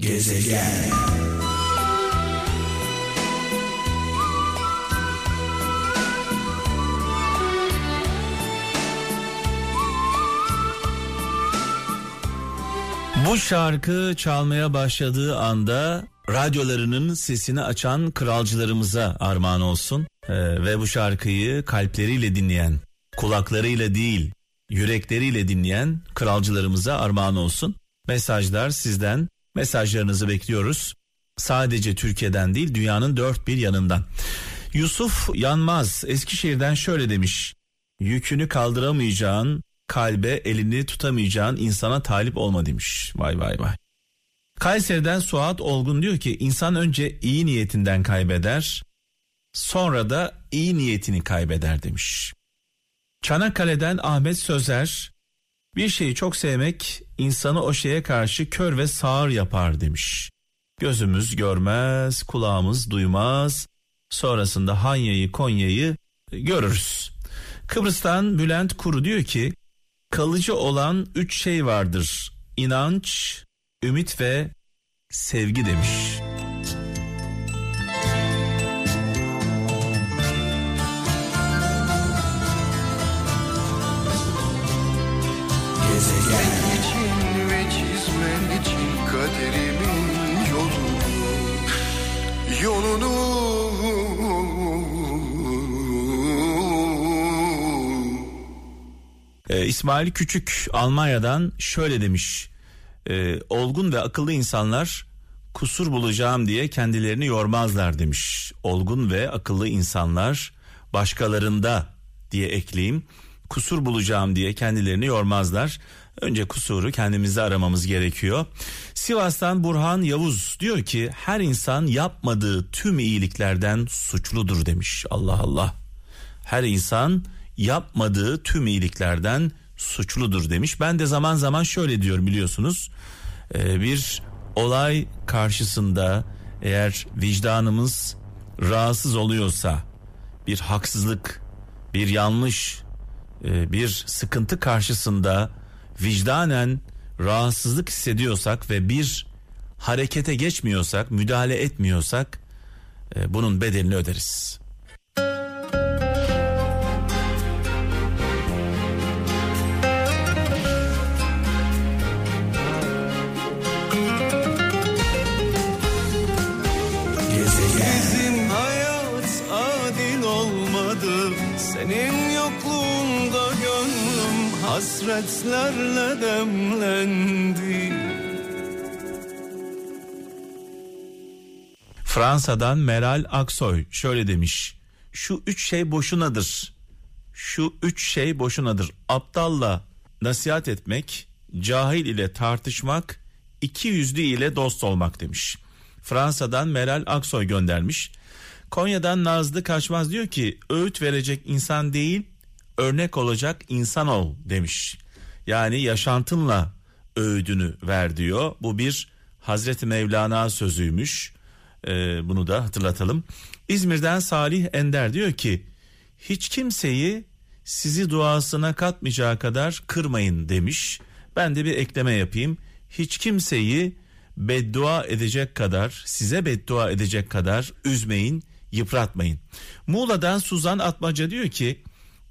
Gezegen Bu şarkı çalmaya başladığı anda radyolarının sesini açan kralcılarımıza armağan olsun. Ee, ve bu şarkıyı kalpleriyle dinleyen, kulaklarıyla değil, yürekleriyle dinleyen kralcılarımıza armağan olsun. Mesajlar sizden, mesajlarınızı bekliyoruz. Sadece Türkiye'den değil, dünyanın dört bir yanından. Yusuf Yanmaz Eskişehir'den şöyle demiş. Yükünü kaldıramayacağın, kalbe elini tutamayacağın insana talip olma demiş. Vay vay vay. Kayseri'den Suat Olgun diyor ki insan önce iyi niyetinden kaybeder sonra da iyi niyetini kaybeder demiş. Çanakkale'den Ahmet Sözer bir şeyi çok sevmek insanı o şeye karşı kör ve sağır yapar demiş. Gözümüz görmez, kulağımız duymaz. Sonrasında Hanya'yı, Konya'yı görürüz. Kıbrıs'tan Bülent Kuru diyor ki kalıcı olan üç şey vardır. İnanç, ümit ve sevgi demiş. Gezegen için ve çizmen için kaderimin yolunu Yolunu İsmail Küçük Almanya'dan şöyle demiş. Ee, olgun ve akıllı insanlar kusur bulacağım diye kendilerini yormazlar demiş. Olgun ve akıllı insanlar başkalarında diye ekleyeyim. Kusur bulacağım diye kendilerini yormazlar. Önce kusuru kendimizde aramamız gerekiyor. Sivas'tan Burhan Yavuz diyor ki her insan yapmadığı tüm iyiliklerden suçludur demiş. Allah Allah. Her insan yapmadığı tüm iyiliklerden suçludur demiş. Ben de zaman zaman şöyle diyorum biliyorsunuz. Ee, bir olay karşısında eğer vicdanımız rahatsız oluyorsa bir haksızlık, bir yanlış, e, bir sıkıntı karşısında vicdanen rahatsızlık hissediyorsak ve bir harekete geçmiyorsak, müdahale etmiyorsak e, bunun bedelini öderiz. Hasretlerle demlendi Fransa'dan Meral Aksoy şöyle demiş. Şu üç şey boşunadır. Şu üç şey boşunadır. Aptalla nasihat etmek, cahil ile tartışmak, iki yüzlü ile dost olmak demiş. Fransa'dan Meral Aksoy göndermiş. Konya'dan Nazlı Kaçmaz diyor ki öğüt verecek insan değil örnek olacak insan ol demiş. Yani yaşantınla öğüdünü ver diyor. Bu bir Hazreti Mevlana sözüymüş. Ee, bunu da hatırlatalım. İzmir'den Salih Ender diyor ki hiç kimseyi sizi duasına katmayacağı kadar kırmayın demiş. Ben de bir ekleme yapayım. Hiç kimseyi beddua edecek kadar size beddua edecek kadar üzmeyin yıpratmayın. Muğla'dan Suzan Atmaca diyor ki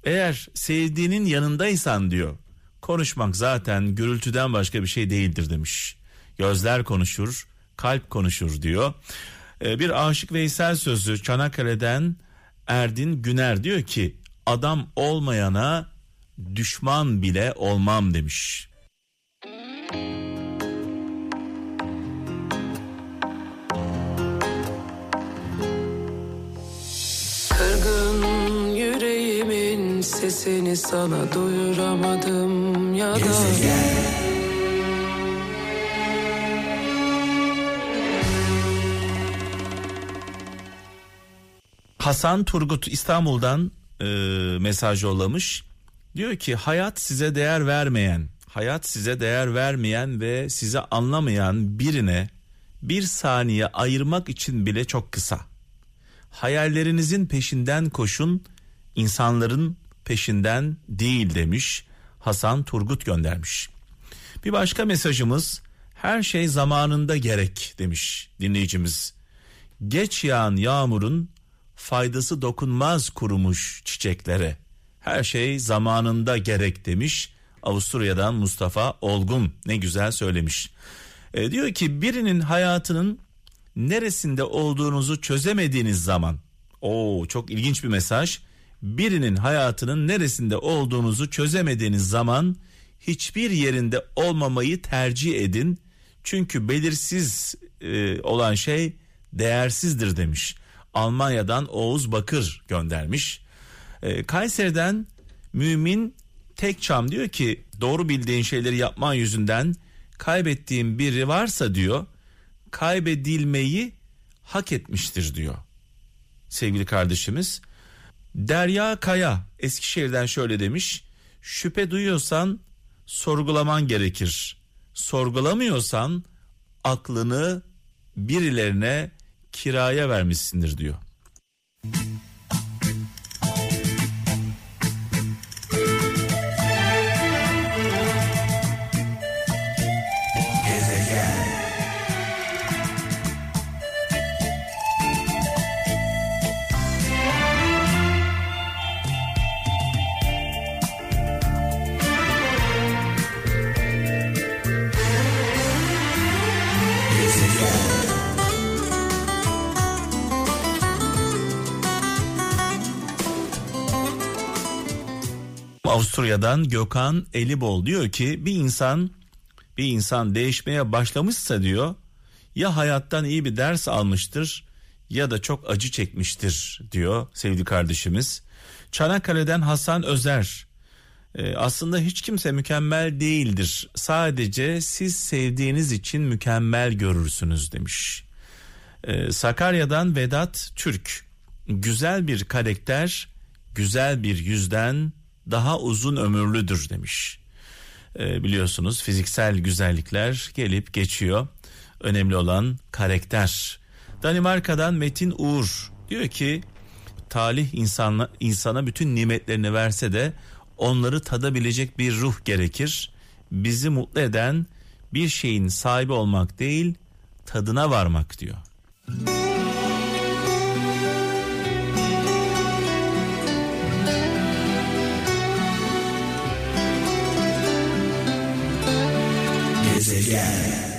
eğer sevdiğinin yanındaysan diyor konuşmak zaten gürültüden başka bir şey değildir demiş. Gözler konuşur kalp konuşur diyor. Ee, bir aşık Veysel sözü Çanakkale'den Erdin Güner diyor ki adam olmayana düşman bile olmam demiş. Sesini sana duyuramadım ya da Hasan Turgut İstanbul'dan e, mesaj yollamış. Diyor ki hayat size değer vermeyen, hayat size değer vermeyen ve sizi anlamayan birine bir saniye ayırmak için bile çok kısa. Hayallerinizin peşinden koşun, insanların peşinden değil demiş. Hasan Turgut göndermiş. Bir başka mesajımız Her şey zamanında gerek demiş dinleyicimiz. Geç yağan yağmurun faydası dokunmaz kurumuş çiçeklere. Her şey zamanında gerek demiş. Avusturya'dan Mustafa Olgun ne güzel söylemiş. E, diyor ki birinin hayatının neresinde olduğunuzu çözemediğiniz zaman o çok ilginç bir mesaj. Birinin hayatının neresinde olduğunuzu çözemediğiniz zaman hiçbir yerinde olmamayı tercih edin. Çünkü belirsiz e, olan şey değersizdir demiş. Almanya'dan Oğuz Bakır göndermiş. E, Kayseri'den Mümin Tekçam diyor ki doğru bildiğin şeyleri yapman yüzünden kaybettiğin biri varsa diyor kaybedilmeyi hak etmiştir diyor. Sevgili kardeşimiz Derya Kaya Eskişehir'den şöyle demiş. Şüphe duyuyorsan sorgulaman gerekir. Sorgulamıyorsan aklını birilerine kiraya vermişsindir diyor. Avusturya'dan Gökhan Elibol diyor ki bir insan bir insan değişmeye başlamışsa diyor ya hayattan iyi bir ders almıştır ya da çok acı çekmiştir diyor sevgili kardeşimiz. Çanakkale'den Hasan Özer ee, aslında hiç kimse mükemmel değildir. Sadece siz sevdiğiniz için mükemmel görürsünüz demiş. Ee, Sakarya'dan Vedat Türk güzel bir karakter güzel bir yüzden daha uzun ömürlüdür demiş. Ee, biliyorsunuz fiziksel güzellikler gelip geçiyor. Önemli olan karakter. Danimarka'dan Metin Uğur diyor ki talih insana, insana bütün nimetlerini verse de onları tadabilecek bir ruh gerekir. Bizi mutlu eden bir şeyin sahibi olmak değil tadına varmak diyor. again.